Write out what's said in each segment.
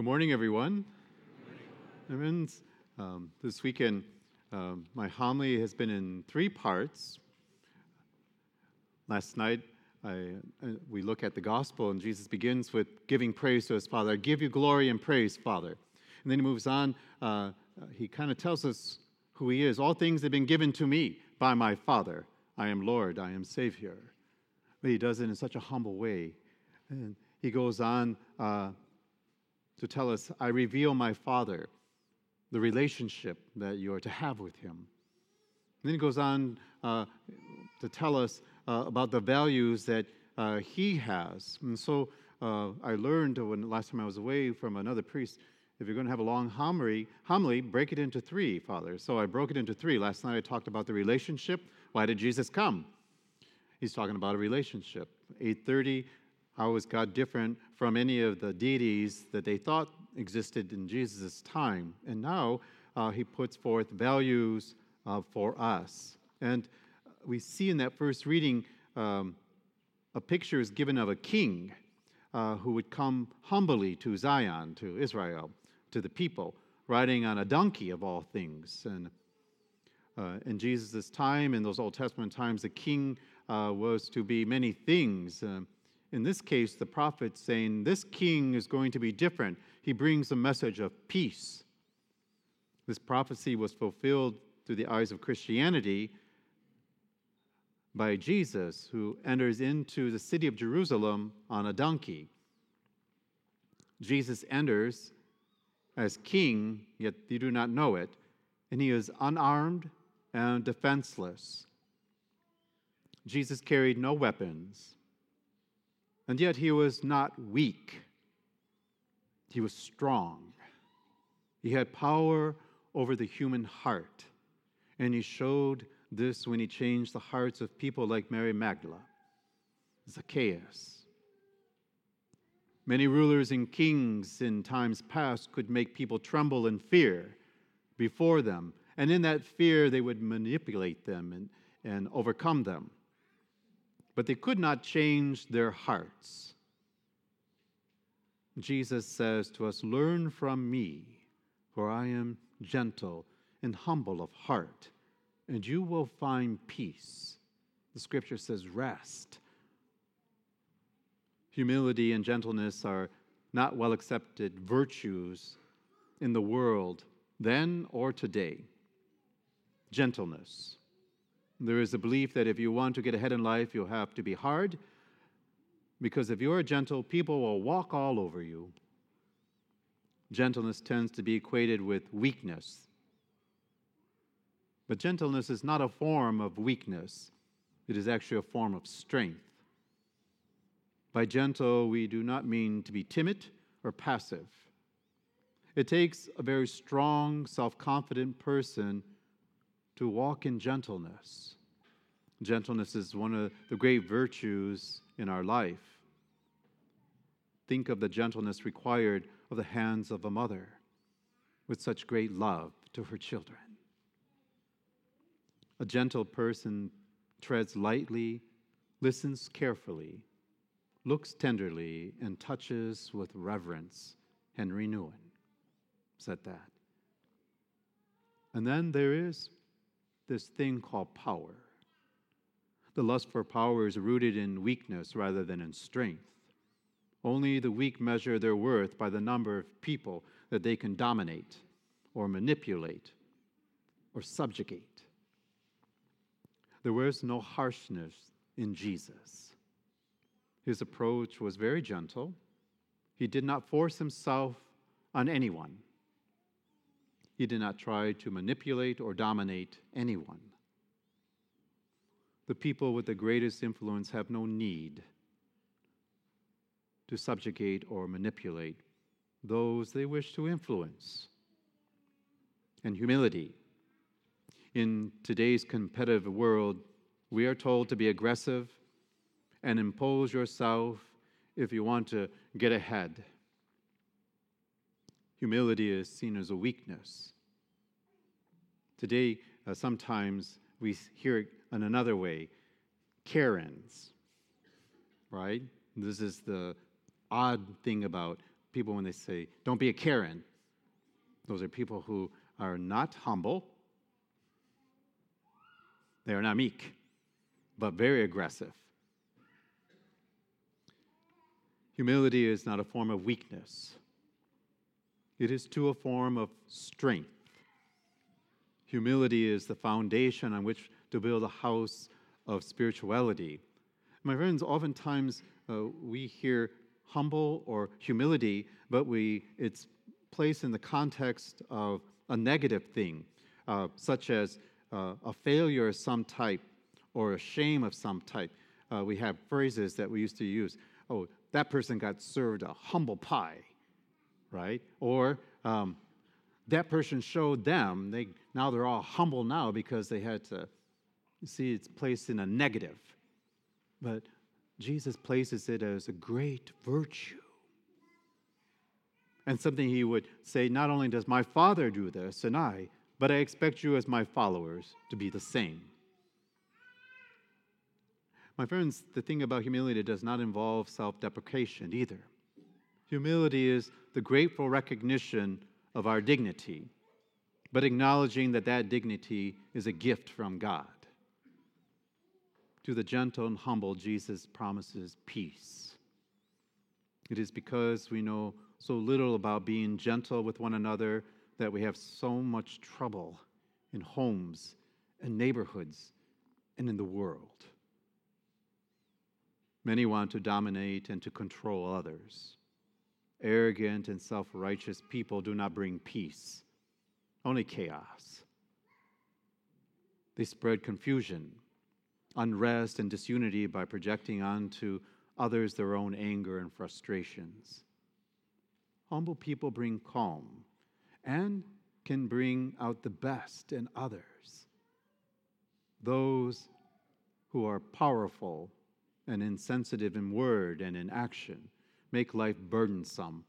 Good morning, everyone. Friends, um, this weekend, um, my homily has been in three parts. Last night, I, uh, we look at the gospel, and Jesus begins with giving praise to his Father. I give you glory and praise, Father. And then he moves on. Uh, he kind of tells us who he is. All things have been given to me by my Father. I am Lord, I am Savior. But he does it in such a humble way. And he goes on uh, to tell us, I reveal my Father, the relationship that you are to have with him. And then he goes on uh, to tell us uh, about the values that uh, he has. And so uh, I learned when last time I was away from another priest, if you're going to have a long homily, homily, break it into three, Father. So I broke it into three. Last night I talked about the relationship. Why did Jesus come? He's talking about a relationship. 8:30, how is God different from any of the deities that they thought existed in Jesus' time? And now uh, he puts forth values uh, for us. And we see in that first reading um, a picture is given of a king uh, who would come humbly to Zion, to Israel, to the people, riding on a donkey of all things. And uh, in Jesus' time, in those Old Testament times, the king uh, was to be many things. Uh, in this case, the prophet saying, This king is going to be different. He brings a message of peace. This prophecy was fulfilled through the eyes of Christianity by Jesus, who enters into the city of Jerusalem on a donkey. Jesus enters as king, yet you do not know it, and he is unarmed and defenseless. Jesus carried no weapons, and yet he was not weak. He was strong. He had power over the human heart, and he showed this when he changed the hearts of people like Mary Magdala, Zacchaeus. Many rulers and kings in times past could make people tremble and fear before them, and in that fear they would manipulate them and, and overcome them. But they could not change their hearts. Jesus says to us, Learn from me, for I am gentle and humble of heart and you will find peace. The scripture says, rest. Humility and gentleness are not well accepted virtues in the world then or today. Gentleness. There is a belief that if you want to get ahead in life, you'll have to be hard, because if you're gentle, people will walk all over you. Gentleness tends to be equated with weakness, but gentleness is not a form of weakness, it is actually a form of strength. By gentle, we do not mean to be timid or passive. It takes a very strong, self confident person to walk in gentleness. Gentleness is one of the great virtues in our life. Think of the gentleness required of the hands of a mother with such great love to her children. A gentle person treads lightly, listens carefully, looks tenderly, and touches with reverence. Henry Nouwen said that. And then there is this thing called power. The lust for power is rooted in weakness rather than in strength. Only the weak measure their worth by the number of people that they can dominate or manipulate or subjugate. There was no harshness in Jesus. His approach was very gentle. He did not force himself on anyone. He did not try to manipulate or dominate anyone. The people with the greatest influence have no need to subjugate or manipulate those they wish to influence. And humility in today's competitive world, we are told to be aggressive and impose yourself if you want to get ahead. Humility is seen as a weakness. Today, uh, sometimes we hear it in another way Karens, right? This is the odd thing about people when they say, don't be a Karen. Those are people who are not humble, they are not meek, but very aggressive. Humility is not a form of weakness, it is to a form of strength. Humility is the foundation on which to build a house of spirituality. My friends, oftentimes uh, we hear humble or humility, but we, it's placed in the context of a negative thing, uh, such as uh, a failure of some type or a shame of some type. Uh, we have phrases that we used to use. Oh, that person got served a humble pie, right? Or um, that person showed them, they, now they're all humble now because they had to, see, it's placed in a negative. But Jesus places it as a great virtue. And something he would say, not only does my Father do this and I, but I expect you as my followers to be the same. My friends, the thing about humility does not involve self deprecation either. Humility is the grateful recognition of our dignity, but acknowledging that that dignity is a gift from God. To the gentle and humble, Jesus promises peace. It is because we know so little about being gentle with one another that we have so much trouble in homes and neighborhoods and in the world. Many want to dominate and to control others. Arrogant and self righteous people do not bring peace, only chaos. They spread confusion, unrest, and disunity by projecting onto others their own anger and frustrations. Humble people bring calm and can bring out the best in others. Those who are powerful and insensitive in word and in action, make life burdensome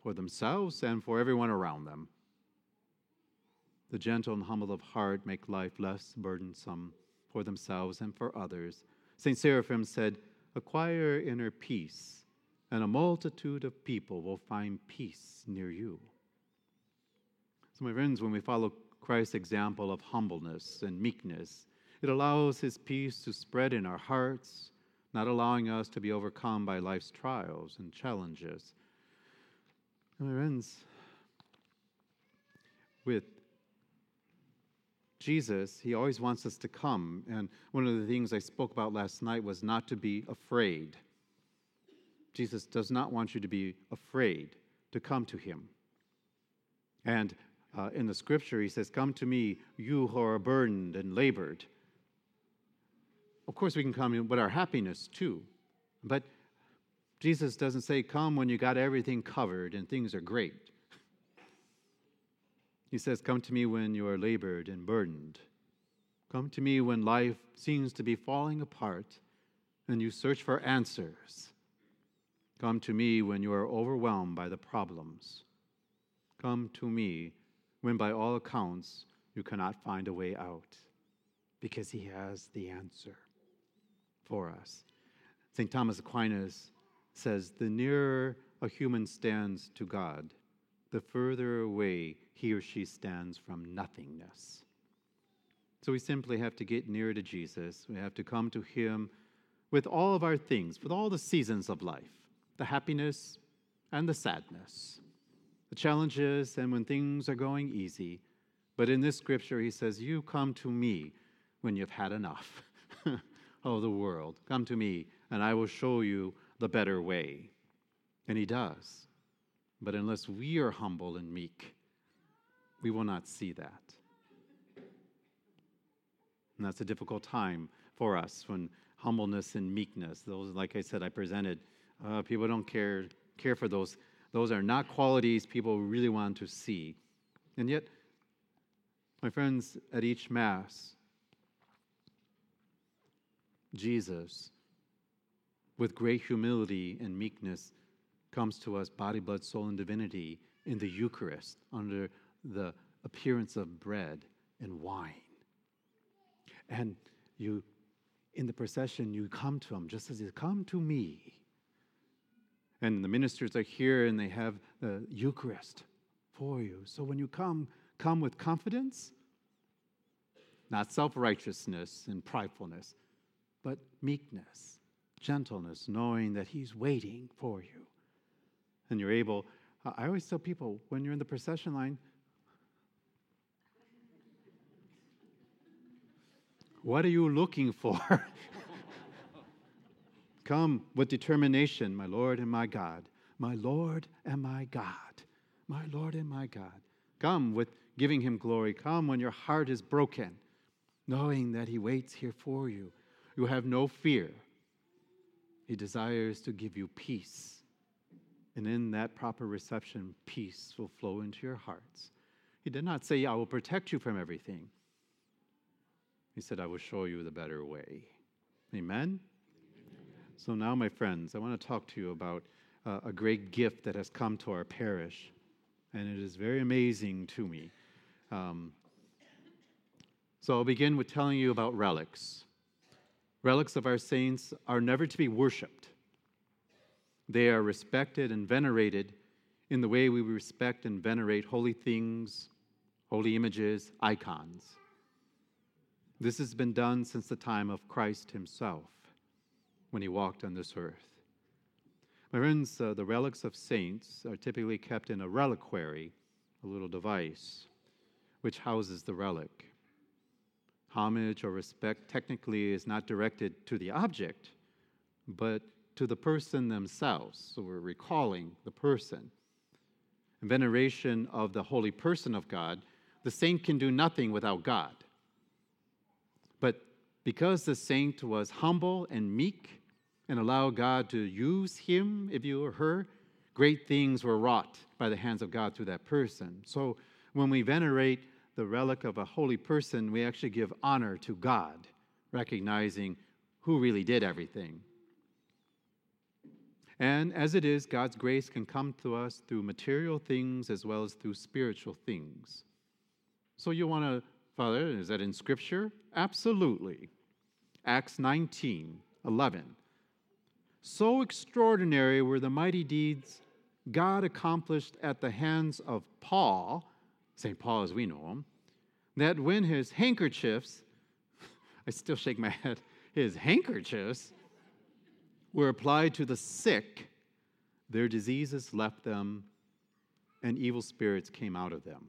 for themselves and for everyone around them. The gentle and humble of heart make life less burdensome for themselves and for others. St. Seraphim said, Acquire inner peace, and a multitude of people will find peace near you. So, my friends, when we follow Christ's example of humbleness and meekness, it allows his peace to spread in our hearts not allowing us to be overcome by life's trials and challenges. And my friends, with Jesus, he always wants us to come. And one of the things I spoke about last night was not to be afraid. Jesus does not want you to be afraid to come to him. And uh, in the scripture, he says, Come to me, you who are burdened and labored of course, we can come with our happiness too. But Jesus doesn't say, Come when you got everything covered and things are great. He says, Come to me when you are labored and burdened. Come to me when life seems to be falling apart and you search for answers. Come to me when you are overwhelmed by the problems. Come to me when, by all accounts, you cannot find a way out, because He has the answer for us. St. Thomas Aquinas says, The nearer a human stands to God, the further away he or she stands from nothingness. So we simply have to get near to Jesus. We have to come to him with all of our things, with all the seasons of life the happiness and the sadness, the challenges, and when things are going easy. But in this scripture, he says, You come to me when you've had enough. of the world. Come to me, and I will show you the better way. And he does. But unless we are humble and meek, we will not see that. And that's a difficult time for us when humbleness and meekness, those, like I said, I presented, uh, people don't care, care for those. Those are not qualities people really want to see. And yet, my friends, at each Mass, Jesus, with great humility and meekness, comes to us, body, blood, soul, and divinity, in the Eucharist under the appearance of bread and wine. And you, in the procession, you come to him just as he come to me. And the ministers are here and they have the Eucharist for you. So when you come, come with confidence, not self righteousness and pridefulness, but meekness, gentleness, knowing that He's waiting for you. And you're able, I always tell people when you're in the procession line, what are you looking for? Come with determination, my Lord and my God, my Lord and my God, my Lord and my God. Come with giving Him glory. Come when your heart is broken, knowing that He waits here for you. You have no fear. He desires to give you peace. And in that proper reception, peace will flow into your hearts. He did not say, I will protect you from everything. He said, I will show you the better way. Amen? So now, my friends, I want to talk to you about uh, a great gift that has come to our parish, and it is very amazing to me. Um, so I'll begin with telling you about relics. Relics of our saints are never to be worshiped. They are respected and venerated in the way we respect and venerate holy things, holy images, icons. This has been done since the time of Christ himself when he walked on this earth. My friends, uh, the relics of saints are typically kept in a reliquary, a little device, which houses the relic. Homage or respect technically is not directed to the object, but to the person themselves. So we're recalling the person. Veneration of the holy person of God, the saint can do nothing without God. But because the saint was humble and meek, and allowed God to use him, if you or her, great things were wrought by the hands of God through that person. So when we venerate the relic of a holy person, we actually give honor to God, recognizing who really did everything. And as it is, God's grace can come to us through material things as well as through spiritual things. So you want to, Father, is that in Scripture? Absolutely. Acts 19 11. So extraordinary were the mighty deeds God accomplished at the hands of Paul, St. Paul as we know him, that when his handkerchiefs, I still shake my head, his handkerchiefs were applied to the sick, their diseases left them and evil spirits came out of them.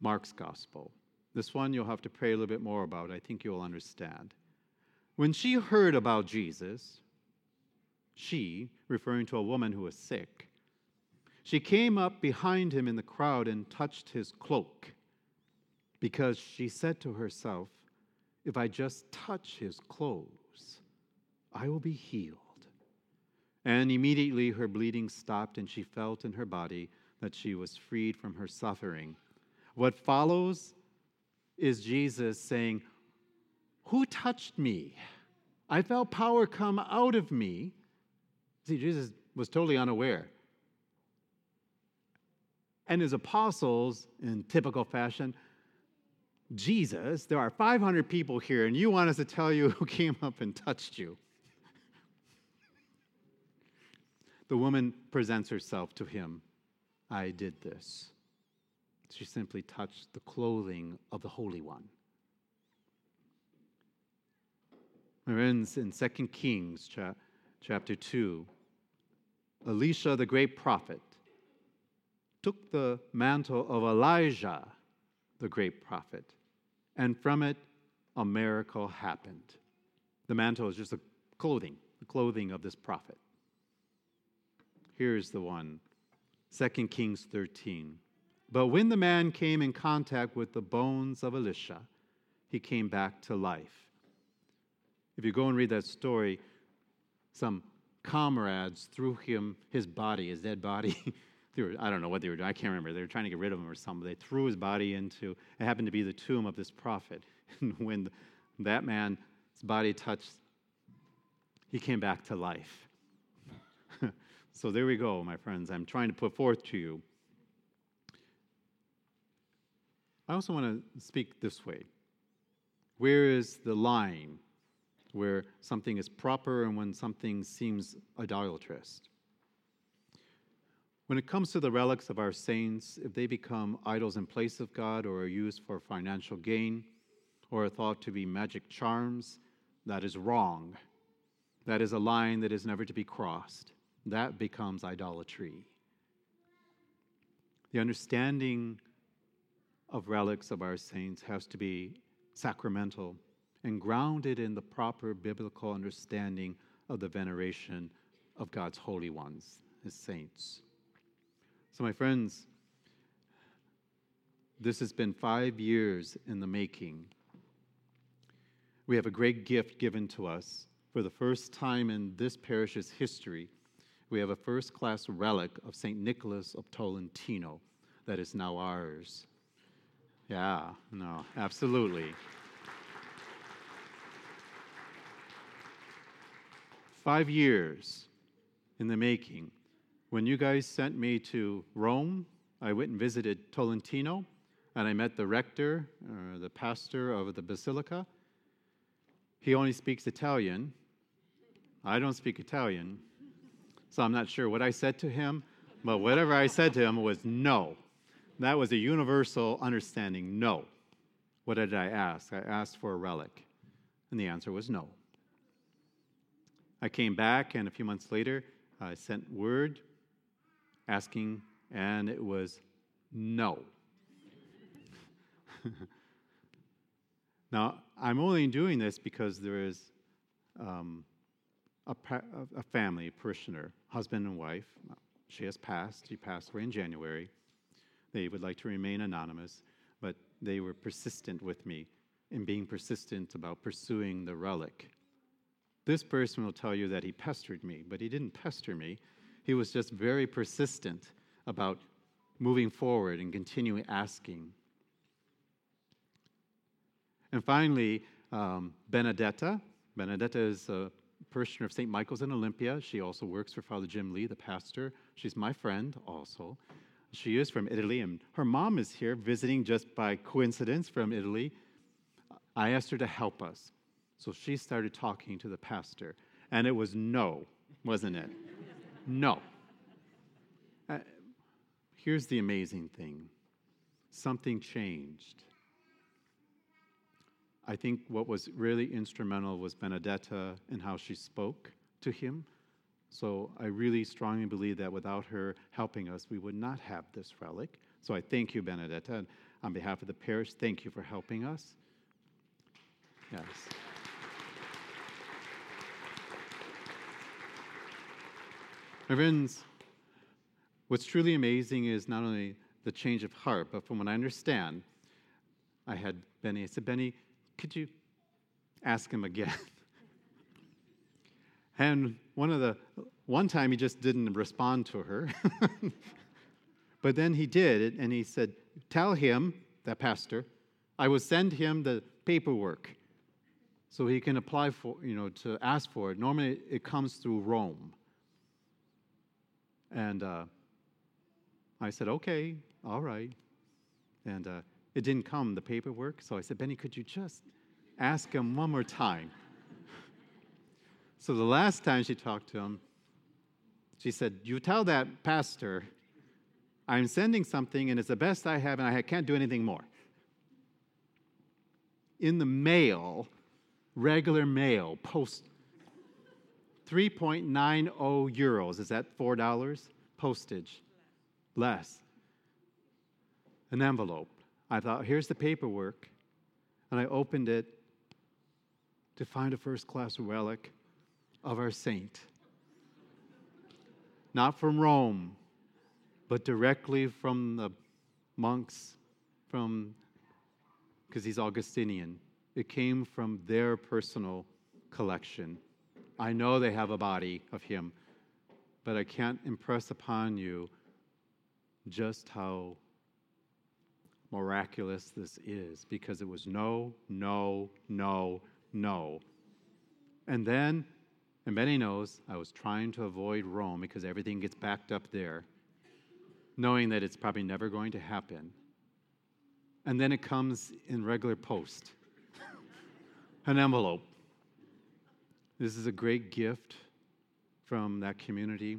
Mark's Gospel. This one you'll have to pray a little bit more about. I think you'll understand. When she heard about Jesus, she, referring to a woman who was sick, she came up behind him in the crowd and touched his cloak because she said to herself, If I just touch his clothes, I will be healed. And immediately her bleeding stopped, and she felt in her body that she was freed from her suffering. What follows is Jesus saying, who touched me? I felt power come out of me. See, Jesus was totally unaware. And his apostles, in typical fashion, Jesus, there are 500 people here, and you want us to tell you who came up and touched you. the woman presents herself to him. I did this. She simply touched the clothing of the Holy One. friends, in 2 Kings chapter 2, Elisha, the great prophet, took the mantle of Elijah, the great prophet, and from it a miracle happened. The mantle is just the clothing, the clothing of this prophet. Here's the one 2 Kings 13. But when the man came in contact with the bones of Elisha, he came back to life. If you go and read that story, some comrades threw him, his body, his dead body. were, I don't know what they were doing. I can't remember. They were trying to get rid of him or something. They threw his body into, it happened to be the tomb of this prophet. And when that man's body touched, he came back to life. so there we go, my friends. I'm trying to put forth to you. I also want to speak this way. Where is the line where something is proper and when something seems idolatrous. When it comes to the relics of our saints, if they become idols in place of God or are used for financial gain or are thought to be magic charms, that is wrong. That is a line that is never to be crossed. That becomes idolatry. The understanding of relics of our saints has to be sacramental and grounded in the proper biblical understanding of the veneration of God's holy ones, his saints. So, my friends, this has been five years in the making. We have a great gift given to us. For the first time in this parish's history, we have a first class relic of St. Nicholas of Tolentino that is now ours. Yeah, no, absolutely. Five years in the making. When you guys sent me to Rome, I went and visited Tolentino, and I met the rector, or the pastor of the basilica. He only speaks Italian. I don't speak Italian, so I'm not sure what I said to him, but whatever I said to him was no. That was a universal understanding no. What did I ask? I asked for a relic, and the answer was no. I came back, and a few months later, I sent word asking, and it was no. now, I'm only doing this because there is um, a, a family, a parishioner, husband and wife. She has passed. She passed away in January. They would like to remain anonymous, but they were persistent with me in being persistent about pursuing the relic. This person will tell you that he pestered me, but he didn't pester me. He was just very persistent about moving forward and continuing asking. And finally, um, Benedetta. Benedetta is a parishioner of St. Michael's in Olympia. She also works for Father Jim Lee, the pastor. She's my friend also. She is from Italy, and her mom is here visiting just by coincidence from Italy. I asked her to help us. So she started talking to the pastor, and it was no, wasn't it? No. Uh, here's the amazing thing something changed. I think what was really instrumental was Benedetta and how she spoke to him. So I really strongly believe that without her helping us, we would not have this relic. So I thank you, Benedetta. And on behalf of the parish, thank you for helping us. Yes. My friends, what's truly amazing is not only the change of heart, but from what I understand, I had Benny, I said, Benny, could you ask him again? and one of the, one time he just didn't respond to her. but then he did, and he said, Tell him, that pastor, I will send him the paperwork so he can apply for, you know, to ask for it. Normally it comes through Rome. And uh, I said, okay, all right. And uh, it didn't come, the paperwork. So I said, Benny, could you just ask him one more time? so the last time she talked to him, she said, You tell that pastor I'm sending something and it's the best I have and I can't do anything more. In the mail, regular mail, post 3.90 euros. Is that $4? Postage. Less. An envelope. I thought, here's the paperwork. And I opened it to find a first class relic of our saint. Not from Rome, but directly from the monks, from, because he's Augustinian. It came from their personal collection. I know they have a body of Him, but I can't impress upon you just how miraculous this is because it was no, no, no, no. And then, and Benny knows, I was trying to avoid Rome because everything gets backed up there, knowing that it's probably never going to happen. And then it comes in regular post an envelope this is a great gift from that community.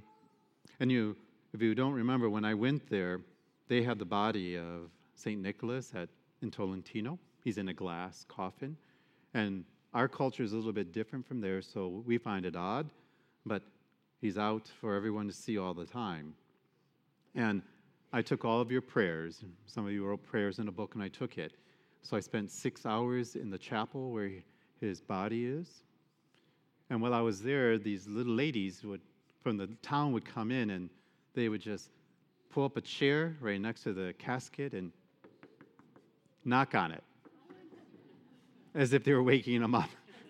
And you, if you don't remember, when I went there, they had the body of St. Nicholas at, in Tolentino. He's in a glass coffin. And our culture is a little bit different from theirs, so we find it odd, but he's out for everyone to see all the time. And I took all of your prayers. Some of you wrote prayers in a book, and I took it. So I spent six hours in the chapel where his body is. And while I was there, these little ladies would, from the town would come in and they would just pull up a chair right next to the casket and knock on it as if they were waking him up.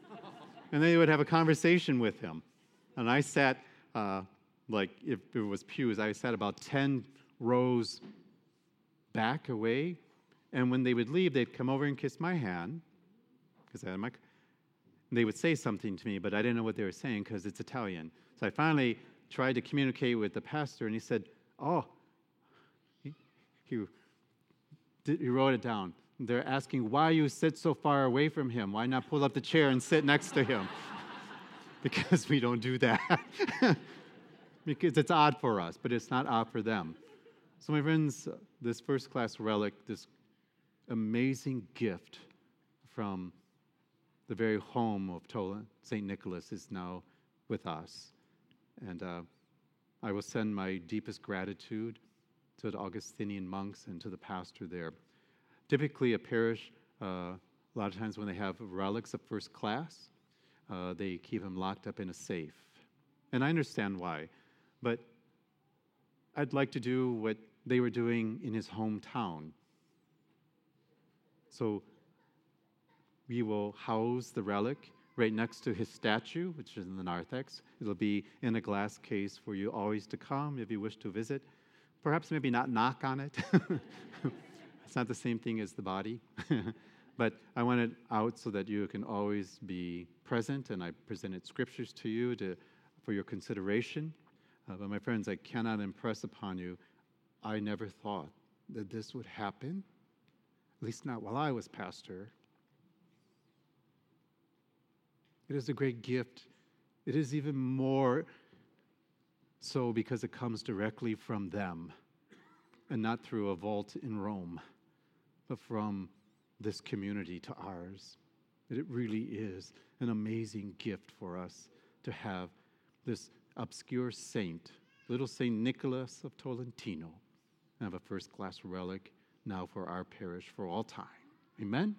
and then they would have a conversation with him. And I sat, uh, like if it was pews, I sat about 10 rows back away. And when they would leave, they'd come over and kiss my hand, because I had my. They would say something to me, but I didn't know what they were saying because it's Italian. So I finally tried to communicate with the pastor, and he said, "Oh." He, he, he wrote it down. They're asking why you sit so far away from him. Why not pull up the chair and sit next to him? because we don't do that. because it's odd for us, but it's not odd for them. So, my friends, this first class relic, this amazing gift from the very home of St. Nicholas, is now with us. And uh, I will send my deepest gratitude to the Augustinian monks and to the pastor there. Typically, a parish, uh, a lot of times when they have relics of first class, uh, they keep them locked up in a safe. And I understand why. But I'd like to do what they were doing in his hometown. So we will house the relic right next to his statue, which is in the narthex. It'll be in a glass case for you always to come if you wish to visit. Perhaps maybe not knock on it. It's not the same thing as the body, but I want it out so that you can always be present, and I presented scriptures to you to, for your consideration. Uh, but my friends, I cannot impress upon you, I never thought that this would happen, at least not while I was pastor. It is a great gift. It is even more so because it comes directly from them and not through a vault in Rome but from this community to ours. It really is an amazing gift for us to have this obscure saint, little Saint Nicholas of Tolentino, have a first class relic now for our parish for all time. Amen?